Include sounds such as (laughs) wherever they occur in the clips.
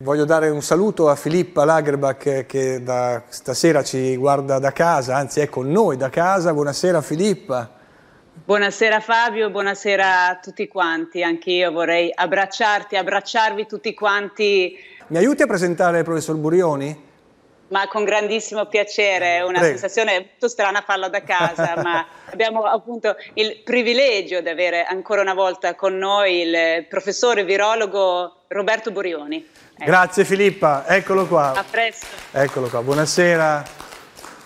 Voglio dare un saluto a Filippa Lagerbach che da stasera ci guarda da casa, anzi è con noi da casa. Buonasera Filippa. Buonasera Fabio, buonasera a tutti quanti. Anche io vorrei abbracciarti, abbracciarvi tutti quanti. Mi aiuti a presentare il professor Burioni? Ma con grandissimo piacere, è una Prego. sensazione molto strana farlo da casa, (laughs) ma abbiamo appunto il privilegio di avere ancora una volta con noi il professore virologo Roberto Burioni. Ecco. Grazie Filippa, eccolo qua. A presto. Eccolo qua, buonasera.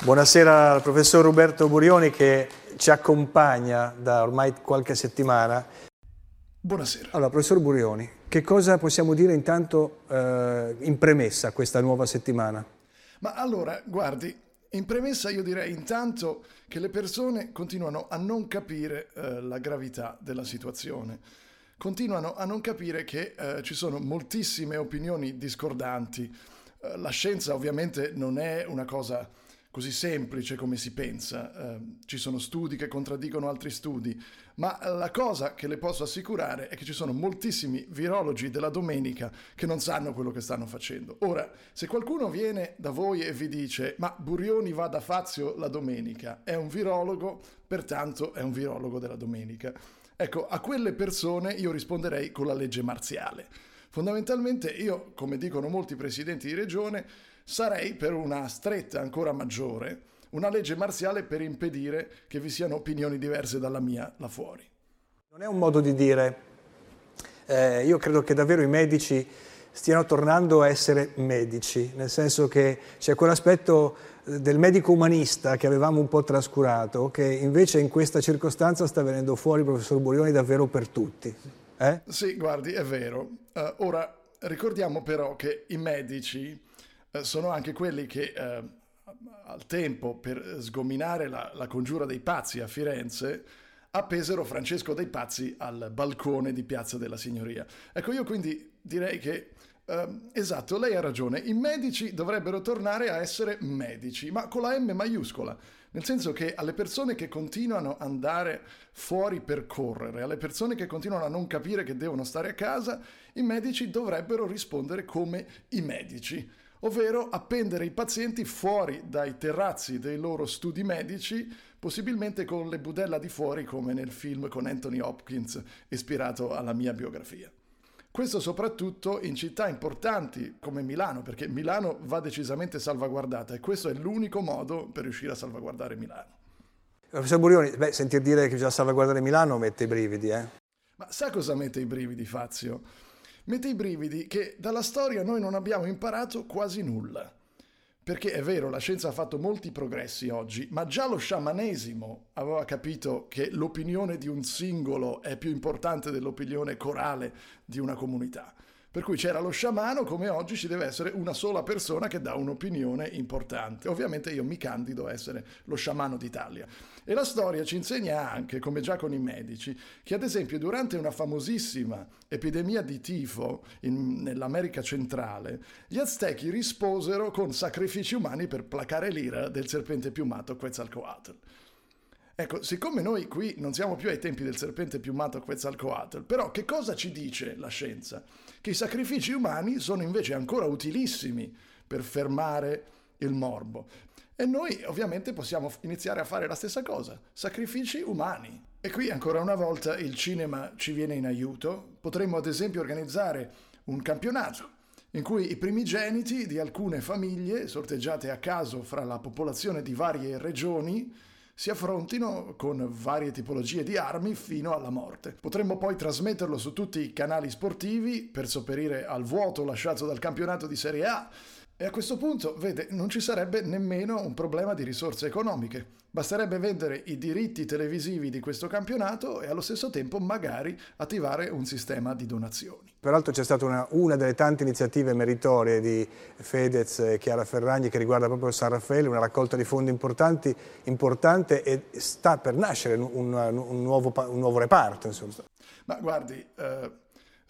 Buonasera al professor Roberto Burioni che ci accompagna da ormai qualche settimana. Buonasera. Allora, professor Burioni, che cosa possiamo dire intanto eh, in premessa a questa nuova settimana? Ma allora, guardi, in premessa io direi intanto che le persone continuano a non capire eh, la gravità della situazione, continuano a non capire che eh, ci sono moltissime opinioni discordanti. Eh, la scienza ovviamente non è una cosa così semplice come si pensa. Eh, ci sono studi che contraddicono altri studi, ma la cosa che le posso assicurare è che ci sono moltissimi virologi della domenica che non sanno quello che stanno facendo. Ora, se qualcuno viene da voi e vi dice ma Burioni va da Fazio la domenica, è un virologo, pertanto è un virologo della domenica. Ecco, a quelle persone io risponderei con la legge marziale. Fondamentalmente io, come dicono molti presidenti di regione, sarei per una stretta ancora maggiore, una legge marziale per impedire che vi siano opinioni diverse dalla mia là fuori. Non è un modo di dire. Eh, io credo che davvero i medici stiano tornando a essere medici, nel senso che c'è quell'aspetto del medico umanista che avevamo un po' trascurato, che invece in questa circostanza sta venendo fuori, professor Burioni, davvero per tutti. Eh? Sì, guardi, è vero. Uh, ora, ricordiamo però che i medici eh, sono anche quelli che eh, al tempo per sgominare la, la, congiura dei pazzi a Firenze appesero Francesco dei Pazzi al balcone di Piazza della Signoria. Ecco, io quindi direi che eh, esatto, lei ha ragione, i medici dovrebbero tornare a essere medici, ma con la M maiuscola. Nel senso che alle persone che continuano ad andare fuori per correre, alle persone che continuano a non capire che devono stare a casa, i medici dovrebbero rispondere come i medici ovvero appendere i pazienti fuori dai terrazzi dei loro studi medici, possibilmente con le budella di fuori come nel film con Anthony Hopkins ispirato alla mia biografia. Questo soprattutto in città importanti come Milano, perché Milano va decisamente salvaguardata e questo è l'unico modo per riuscire a salvaguardare Milano. Professor Burioni, beh, sentir dire che bisogna salvaguardare Milano mette i brividi, eh? Ma sa cosa mette i brividi, Fazio? mette i brividi che dalla storia noi non abbiamo imparato quasi nulla. Perché è vero, la scienza ha fatto molti progressi oggi, ma già lo sciamanesimo aveva capito che l'opinione di un singolo è più importante dell'opinione corale di una comunità. Per cui c'era lo sciamano, come oggi ci deve essere una sola persona che dà un'opinione importante. Ovviamente io mi candido a essere lo sciamano d'Italia. E la storia ci insegna anche, come già con i medici, che ad esempio durante una famosissima epidemia di tifo in, nell'America centrale, gli aztechi risposero con sacrifici umani per placare l'ira del serpente piumato Quetzalcoatl. Ecco, siccome noi qui non siamo più ai tempi del serpente piumato Quetzalcoatl, però che cosa ci dice la scienza? che i sacrifici umani sono invece ancora utilissimi per fermare il morbo. E noi ovviamente possiamo iniziare a fare la stessa cosa, sacrifici umani. E qui ancora una volta il cinema ci viene in aiuto. Potremmo ad esempio organizzare un campionato in cui i primigeniti di alcune famiglie, sorteggiate a caso fra la popolazione di varie regioni, si affrontino con varie tipologie di armi fino alla morte. Potremmo poi trasmetterlo su tutti i canali sportivi per sopperire al vuoto lasciato dal campionato di Serie A e a questo punto, vede, non ci sarebbe nemmeno un problema di risorse economiche. Basterebbe vendere i diritti televisivi di questo campionato e allo stesso tempo magari attivare un sistema di donazioni. Peraltro c'è stata una, una, delle tante iniziative meritorie di Fedez e Chiara Ferragni che riguarda proprio San Raffaele, una raccolta di fondi importante e sta per nascere un, un, un, nuovo, un nuovo, reparto. Insomma. Ma guardi, eh,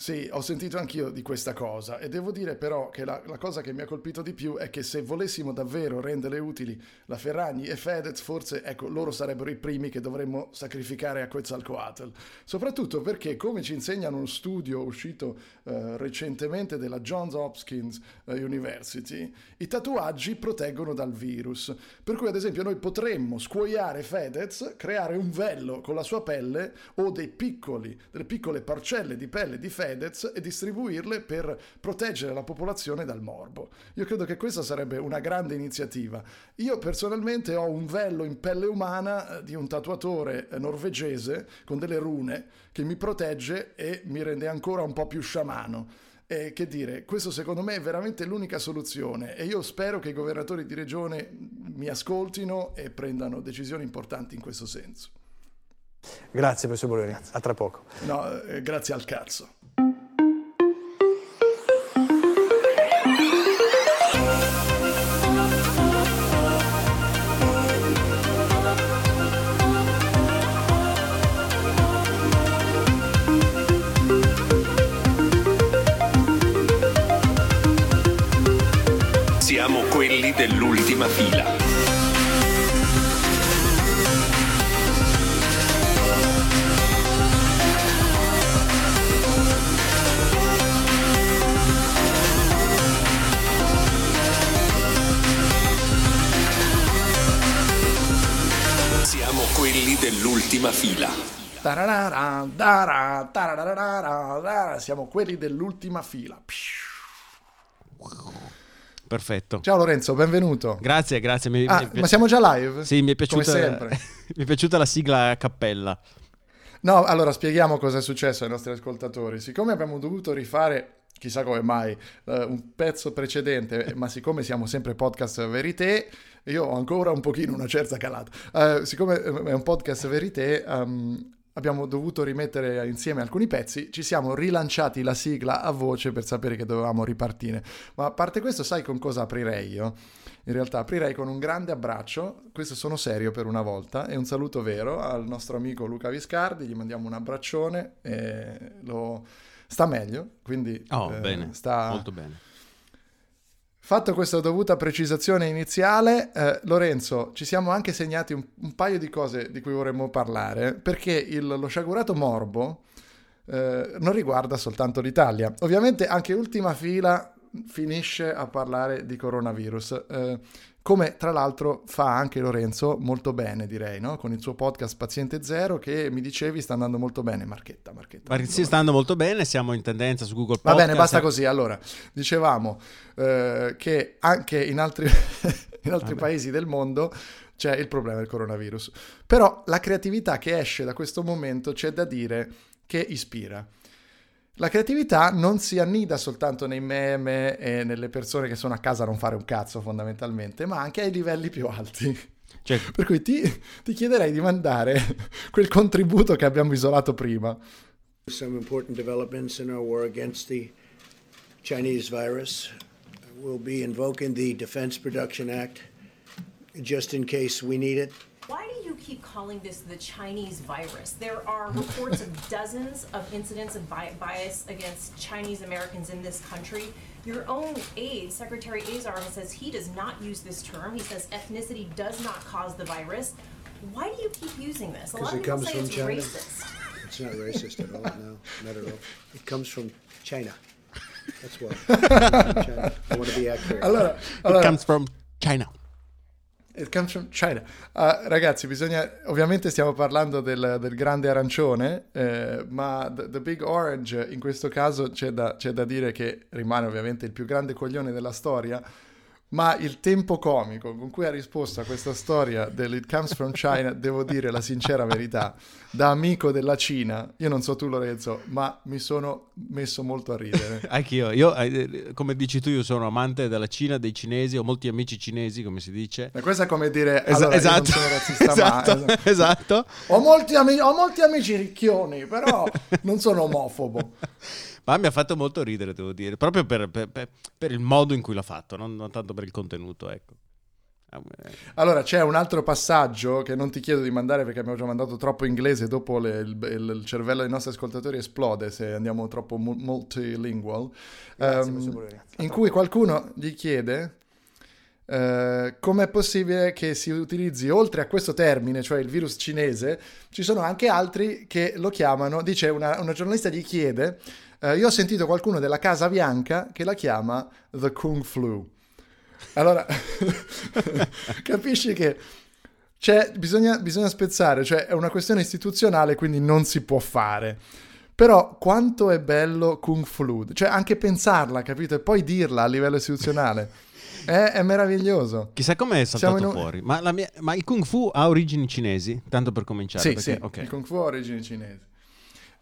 Sì, ho sentito anch'io di questa cosa e devo dire però che la, la, cosa che mi ha colpito di più è che se volessimo davvero rendere utili la Ferragni e Fedez, forse ecco, loro sarebbero i primi che dovremmo sacrificare a Quetzalcoatl. Soprattutto perché, come ci insegna uno studio uscito eh, recentemente della Johns Hopkins eh, University, i tatuaggi proteggono dal virus. Per cui, ad esempio, noi potremmo scuoiare Fedez, creare un vello con la sua pelle o piccoli, delle piccole parcelle di pelle di Fedez Fedez e distribuirle per proteggere la popolazione dal morbo. Io credo che questa sarebbe una grande iniziativa. Io personalmente ho un vello in pelle umana eh, di un tatuatore eh, norvegese con delle rune che mi protegge e mi rende ancora un po' più sciamano. E che dire, questo secondo me è veramente l'unica soluzione e io spero che i governatori di regione mi ascoltino e prendano decisioni importanti in questo senso. Grazie professor Bologna, a tra poco. No, eh, grazie al cazzo. Dell'ultima fila. Quelli dell'ultima fila. Siamo quelli dell'ultima fila. Perfetto. Ciao Lorenzo, benvenuto. Grazie, grazie. Mi, ah, mi ma siamo già live? Sì, mi è piaciuta, Come sempre. (laughs) mi è piaciuta la sigla a cappella. No, allora spieghiamo cosa è successo ai nostri ascoltatori. Siccome abbiamo dovuto rifare chissà come mai, uh, un pezzo precedente, ma siccome siamo sempre podcast verité, io ho ancora un pochino una certa calata. Uh, siccome è un podcast verité, um, abbiamo dovuto rimettere insieme alcuni pezzi, ci siamo rilanciati la sigla a voce per sapere che dovevamo ripartire. Ma a parte questo, sai con cosa aprirei io? In realtà aprirei con un grande abbraccio, questo sono serio per una volta, e un saluto vero al nostro amico Luca Viscardi, gli mandiamo un abbraccione e lo... sta meglio, quindi oh, eh, bene, sta... molto bene. Fatto questa dovuta precisazione iniziale, eh, Lorenzo, ci siamo anche segnati un, un, paio di cose di cui vorremmo parlare, perché il, lo sciagurato morbo eh, non riguarda soltanto l'Italia. Ovviamente anche Ultima Fila finisce a parlare di coronavirus. Eh, come tra l'altro fa anche Lorenzo molto bene, direi, no? con il suo podcast Paziente Zero, che mi dicevi sta andando molto bene. Marchetta, Marchetta. Mar- sì, sta andando molto bene, siamo in tendenza su Google Podcast. Va bene, basta così. Allora, dicevamo eh, che anche in altri, (laughs) in altri paesi del mondo c'è il problema del coronavirus. Però la creatività che esce da questo momento c'è da dire che ispira. La creatività non si annida soltanto nei meme e nelle persone che sono a casa a non fare un cazzo fondamentalmente, ma anche ai livelli più alti. Cioè, (laughs) per cui ti, ti chiederei di mandare quel contributo che abbiamo isolato prima. Some important developments in our war against the Chinese virus. We'll be invoking the Defense Production Act just in case we need it. Why do you keep calling this the Chinese virus? There are reports of (laughs) dozens of incidents of bias against Chinese Americans in this country. Your own aide, Secretary Azar, says he does not use this term. He says ethnicity does not cause the virus. Why do you keep using this? A lot of it comes from China. Racist. It's not racist at all. No, not at all. It comes from China. That's why. (laughs) China. I want to be accurate. Allora, allora. It comes from China. It comes from China. Uh, ragazzi, bisogna. Ovviamente stiamo parlando del, del grande arancione, eh, ma the, the, Big Orange in questo caso c'è da, c'è da dire che rimane ovviamente il più grande coglione della storia ma il tempo comico con cui ha risposto a questa storia del It Comes From China, devo dire la sincera verità, da amico della Cina, io non so tu Lorenzo, ma mi sono messo molto a ridere. (laughs) Anch'io, io, eh, come dici tu, io sono amante della Cina, dei cinesi, ho molti amici cinesi, come si dice. Ma questo è come dire, es- allora, esatto, sono razzista (laughs) esatto, ma... (laughs) esatto. Ho molti, ami- ho molti amici ricchioni, però non sono omofobo. Ma mi ha fatto molto ridere, devo dire, proprio per, per, per il modo in cui l'ha fatto, non, non, tanto per il contenuto, ecco. Allora, c'è un altro passaggio che non ti chiedo di mandare perché abbiamo già mandato troppo inglese, dopo le, il, il, il, cervello dei nostri ascoltatori esplode se andiamo troppo multilingual, um, in cui qualcuno gli chiede Uh, com'è possibile che si utilizzi oltre a questo termine, cioè il virus cinese, ci sono anche altri che lo chiamano, dice una, una giornalista gli chiede, uh, io ho sentito qualcuno della Casa Bianca che la chiama The Kung Flu. Allora, (laughs) capisci che bisogna, bisogna spezzare, cioè è una questione istituzionale, quindi non si può fare. Però quanto è bello Kung Flu, cioè anche pensarla, capito? E poi dirla a livello istituzionale. (laughs) È, è meraviglioso. Chissà come è saltato un... fuori. Ma, mia... Ma, il Kung Fu ha origini cinesi? Tanto per cominciare. Sì, perché... sì. Okay. il Kung Fu ha origini cinesi.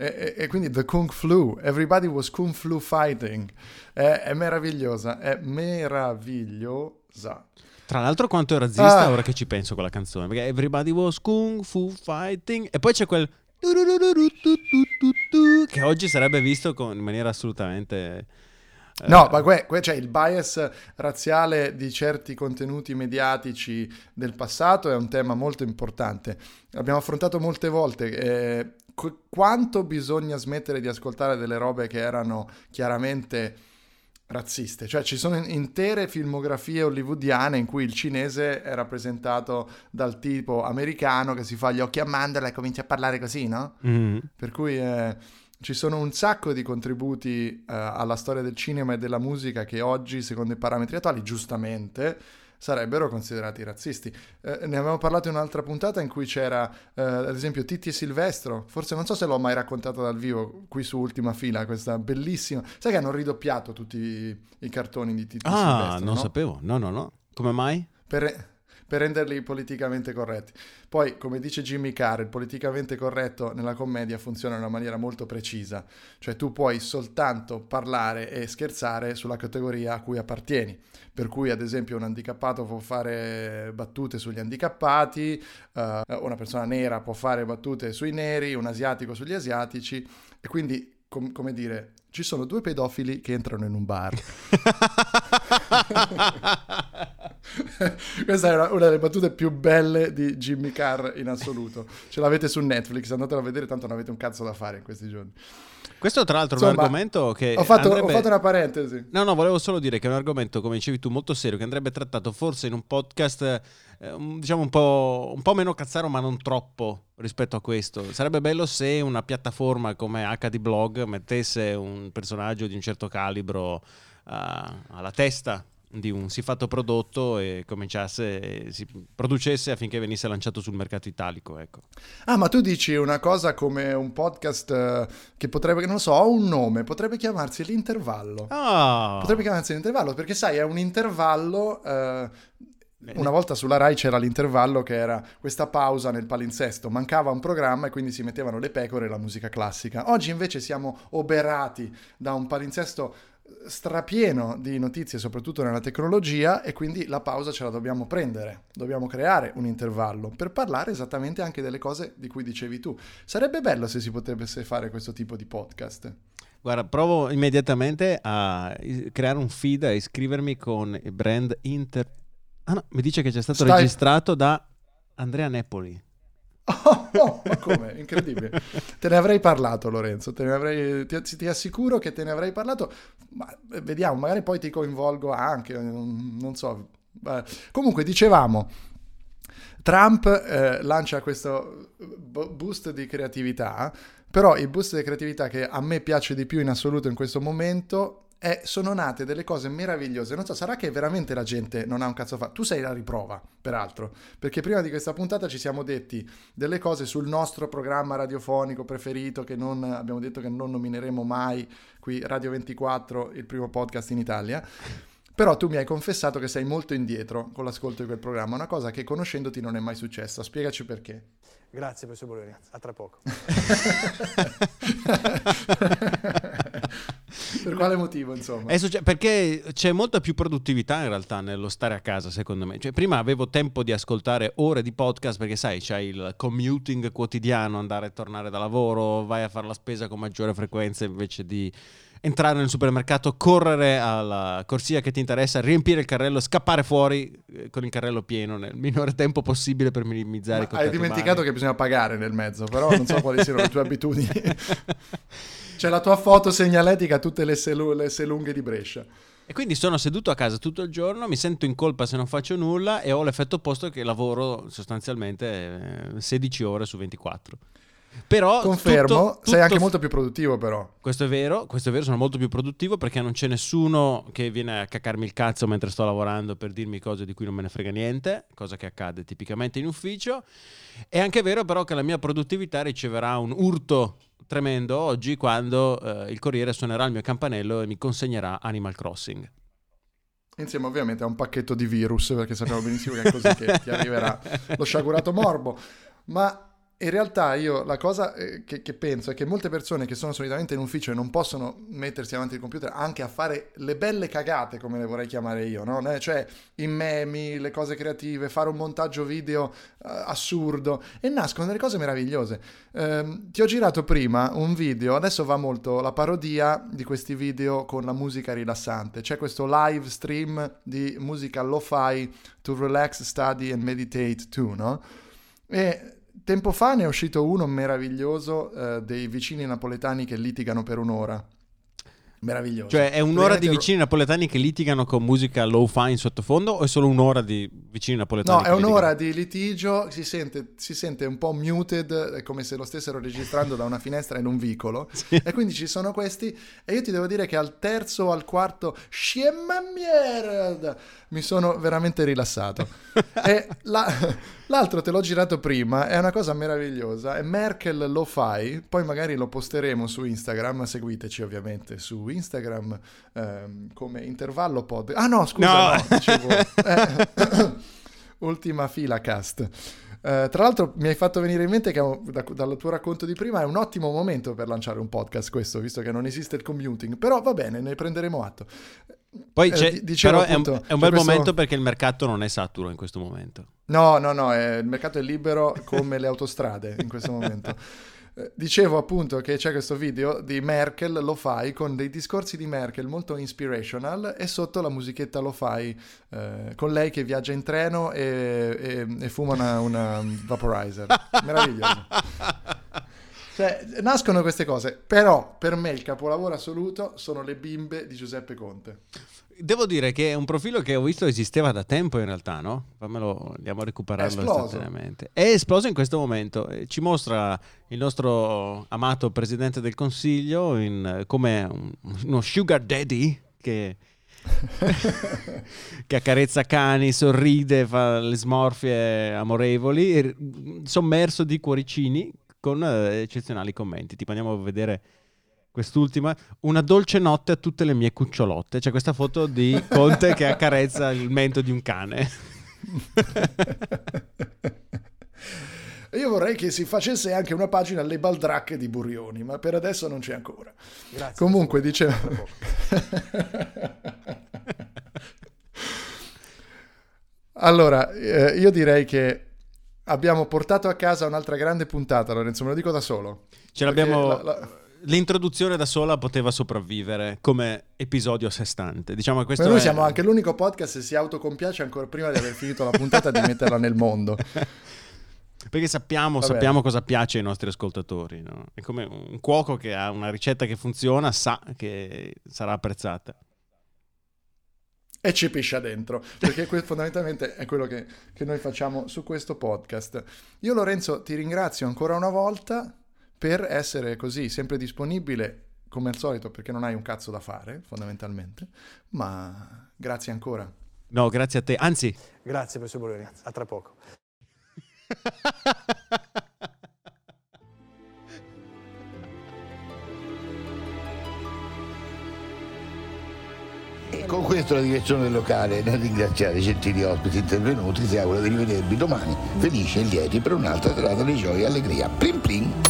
E, e, quindi The Kung Flu, Everybody was Kung Flu Fighting. È, è meravigliosa, è meravigliosa. Tra l'altro quanto è razzista ah. ora che ci penso con la canzone, perché Everybody was Kung Fu Fighting e poi c'è quel che oggi sarebbe visto con, in maniera assolutamente No, ma que, que, cioè, il bias razziale di certi contenuti mediatici del passato è un tema molto importante. L'abbiamo affrontato molte volte. Eh, qu- quanto bisogna smettere di ascoltare delle robe che erano chiaramente razziste? Cioè, ci sono intere filmografie hollywoodiane in cui il cinese è rappresentato dal tipo americano che si fa gli occhi a mandorla e comincia a parlare così, no? Mm. Per cui... Eh, ci sono un sacco di contributi uh, alla storia del cinema e della musica che oggi, secondo i parametri attuali, giustamente sarebbero considerati razzisti. Eh, ne avevamo parlato in un'altra puntata in cui c'era, eh, ad esempio, Titti e Silvestro. Forse non so se l'ho mai raccontata dal vivo qui su Ultima Fila, questa bellissima. Sai che hanno ridoppiato tutti i, i cartoni di Titti ah, e Silvestro? Ah, non no? sapevo. No, no, no. Come mai? Per, per renderli politicamente corretti. Poi, come dice Jimmy Carr, il politicamente corretto nella commedia funziona in una maniera molto precisa, cioè tu puoi soltanto parlare e scherzare sulla categoria a cui appartieni. Per cui, ad esempio, un handicappato può fare battute sugli handicappati, uh, una persona nera può fare battute sui neri, un asiatico sugli asiatici, e quindi com- come dire, ci sono due pedofili che entrano in un bar. (laughs) (laughs) (laughs) Questa è una, una, delle battute più belle di Jimmy Carr in assoluto. Ce l'avete su Netflix, andatelo a vedere, tanto non avete un cazzo da fare in questi giorni. Questo tra l'altro Insomma, è un argomento che... Ho fatto, andrebbe... ho fatto, una parentesi. No, no, volevo solo dire che è un argomento, come dicevi tu, molto serio, che andrebbe trattato forse in un podcast, eh, diciamo, un po', un po' meno cazzaro, ma non troppo rispetto a questo. Sarebbe bello se una piattaforma come HD Blog mettesse un personaggio di un certo calibro uh, alla testa di un siffatto prodotto e cominciasse, si producesse affinché venisse lanciato sul mercato italico. Ecco. Ah, ma tu dici una cosa come un podcast eh, che potrebbe, non so, ha un nome, potrebbe chiamarsi l'intervallo. Ah. Potrebbe chiamarsi l'intervallo perché sai, è un intervallo... Eh, una volta sulla Rai c'era l'intervallo che era questa pausa nel palinsesto, mancava un programma e quindi si mettevano le pecore e la musica classica. Oggi invece siamo oberati da un palinsesto strapieno di notizie, soprattutto nella tecnologia, e quindi la pausa ce la dobbiamo prendere. Dobbiamo creare un intervallo per parlare esattamente anche delle cose di cui dicevi tu. Sarebbe bello se si potesse fare questo tipo di podcast. Guarda, provo immediatamente a creare un feed e iscrivermi con il brand Inter. Ah no, mi dice che c'è stato Stai... registrato da Andrea Nepoli. Oh, oh, ma come? Incredibile. te ne avrei parlato, Lorenzo. Avrei, ti, ti, assicuro che te ne avrei parlato. Ma, eh, vediamo, magari poi ti coinvolgo anche. Non, non so. Comunque, dicevamo. Trump eh, lancia questo boost di creatività, però il boost di creatività che a me piace di più in assoluto in questo momento è, sono nate delle cose meravigliose. Non so, sarà che veramente la gente non ha un cazzo fare. Tu sei la riprova, peraltro, perché prima di questa puntata ci siamo detti delle cose sul nostro programma radiofonico preferito che non abbiamo detto che non nomineremo mai qui Radio 24, il primo podcast in Italia. Però tu mi hai confessato che sei molto indietro con l'ascolto di quel programma, una cosa che conoscendoti non è mai successa. Spiegaci perché. Grazie professor Bologna, a tra poco. (laughs) per quale motivo, insomma? Succe- perché c'è molta più produttività in realtà nello stare a casa, secondo me. Cioè, prima avevo tempo di ascoltare ore di podcast perché sai, c'hai il commuting quotidiano, andare e tornare da lavoro, vai a fare la spesa con maggiore frequenza invece di entrare nel supermercato, correre alla corsia che ti interessa, riempire il carrello, scappare fuori eh, con il carrello pieno nel minore tempo possibile per minimizzare Ma i hai dimenticato umani. che bisogna pagare nel mezzo, però non so quali siano le tue abitudini. (laughs) C'è la tua foto segnaletica a tutte le, selu- le selunghe di Brescia. E quindi sono seduto a casa tutto il giorno, mi sento in colpa se non faccio nulla e ho l'effetto opposto che lavoro sostanzialmente eh, 16 ore su 24. Però Confermo, tutto- sei anche tutto- molto più produttivo però. Questo è vero, questo è vero, sono molto più produttivo perché non c'è nessuno che viene a caccarmi il cazzo mentre sto lavorando per dirmi cose di cui non me ne frega niente, cosa che accade tipicamente in ufficio. È anche vero però che la mia produttività riceverà un urto tremendo oggi quando eh, il Corriere suonerà il mio campanello e mi consegnerà Animal Crossing. Insieme ovviamente a un pacchetto di virus, perché sappiamo benissimo che è così che ti arriverà (laughs) lo sciagurato morbo. Ma in realtà io la cosa eh, che, che penso è che molte persone che sono solitamente in ufficio e non possono mettersi davanti al computer anche a fare le belle cagate, come le vorrei chiamare io, no? Cioè i memi, le cose creative, fare un montaggio video eh, assurdo e nascono delle cose meravigliose. Ehm, ti ho girato prima un video, adesso va molto la parodia di questi video con la musica rilassante. C'è questo live stream di musica lo-fi to relax, study and meditate too, no? E tempo fa ne è uscito uno meraviglioso eh, dei vicini napoletani che litigano per un'ora. Meraviglioso. Cioè è un'ora di vicini napoletani che litigano con musica low-fi in sottofondo o è solo un'ora di vicini napoletani? No, è un'ora litigano? di litigio, si sente, si sente un po' muted, è come se lo stessero registrando da una finestra in un vicolo. (laughs) E quindi ci sono questi, e io ti devo dire che al terzo o al quarto, scema merda, mi sono veramente rilassato. (laughs) e la- l'altro te l'ho girato prima, è una cosa meravigliosa, è Merkel lo fai, poi magari lo posteremo su Instagram, seguiteci ovviamente su Instagram ehm, come intervallo pod. Ah no, scusa, No. no, dicevo... eh, (laughs) ultima fila cast. Eh, tra l'altro mi hai fatto venire in mente che da- dal tuo racconto di prima è un ottimo momento per lanciare un podcast questo, visto che non esiste il commuting, però va bene, ne prenderemo atto. Poi Eh, c'è, di- dicevo però è un, appunto, è un bel questo- momento perché il mercato non è saturo in questo momento. No, no, no, eh, il mercato è libero come le autostrade in questo momento. (laughs) Eh, Dicevo appunto che c'è questo video di Merkel, lo fai, con dei discorsi di Merkel molto inspirational e sotto la musichetta lo fai eh, con lei che viaggia in treno e, e- e fuma una, una vaporizer. (laughs) Meraviglioso. Cioè, nascono queste cose, però per me il capolavoro assoluto sono le bimbe di Giuseppe Conte. Devo dire che è un profilo che ho visto esisteva da tempo in realtà, no? Fammelo, andiamo a recuperarlo istantaneamente. È esploso in questo momento. e Ci mostra il nostro amato Presidente del Consiglio in- come un- uno sugar daddy che... (laughs) che accarezza cani, sorride, fa le smorfie amorevoli, sommerso di cuoricini con eh, eccezionali commenti. Tipo andiamo a vedere quest'ultima, una dolce notte a tutte le mie cucciolotte. C'è questa foto di Conte che accarezza il mento di un cane. (laughs) Io vorrei che si facesse anche una pagina alle baldracche di Burioni, ma per adesso non c'è ancora. Grazie. Comunque, dicevo... allora, eh, io direi che abbiamo portato a casa un'altra grande puntata, Lorenzo, me lo dico da solo. Ce l'abbiamo... la- la- L'introduzione da sola poteva sopravvivere come episodio a sé stante. Diciamo questo Ma noi è- siamo anche l'unico podcast che si autocompiace ancora prima di aver finito la puntata di metterla nel mondo. (laughs) Perché sappiamo, sappiamo cosa piace ai nostri ascoltatori. no? È come un cuoco che ha una ricetta che funziona, sa che sarà apprezzata. e ci piscia dentro, perché fondamentalmente è quello che, che noi facciamo su questo podcast. Io Lorenzo ti ringrazio ancora una volta per essere così sempre disponibile come al solito perché non hai un cazzo da fare fondamentalmente, ma grazie ancora. No, grazie a te. Anzi, Grazie professor Bologna, a tra poco. E con questo la direzione del locale, nel ringraziare i gentili ospiti intervenuti, si augura di rivedervi domani, felici e lieti per un'altra serata di gioia e allegria. Plim plim!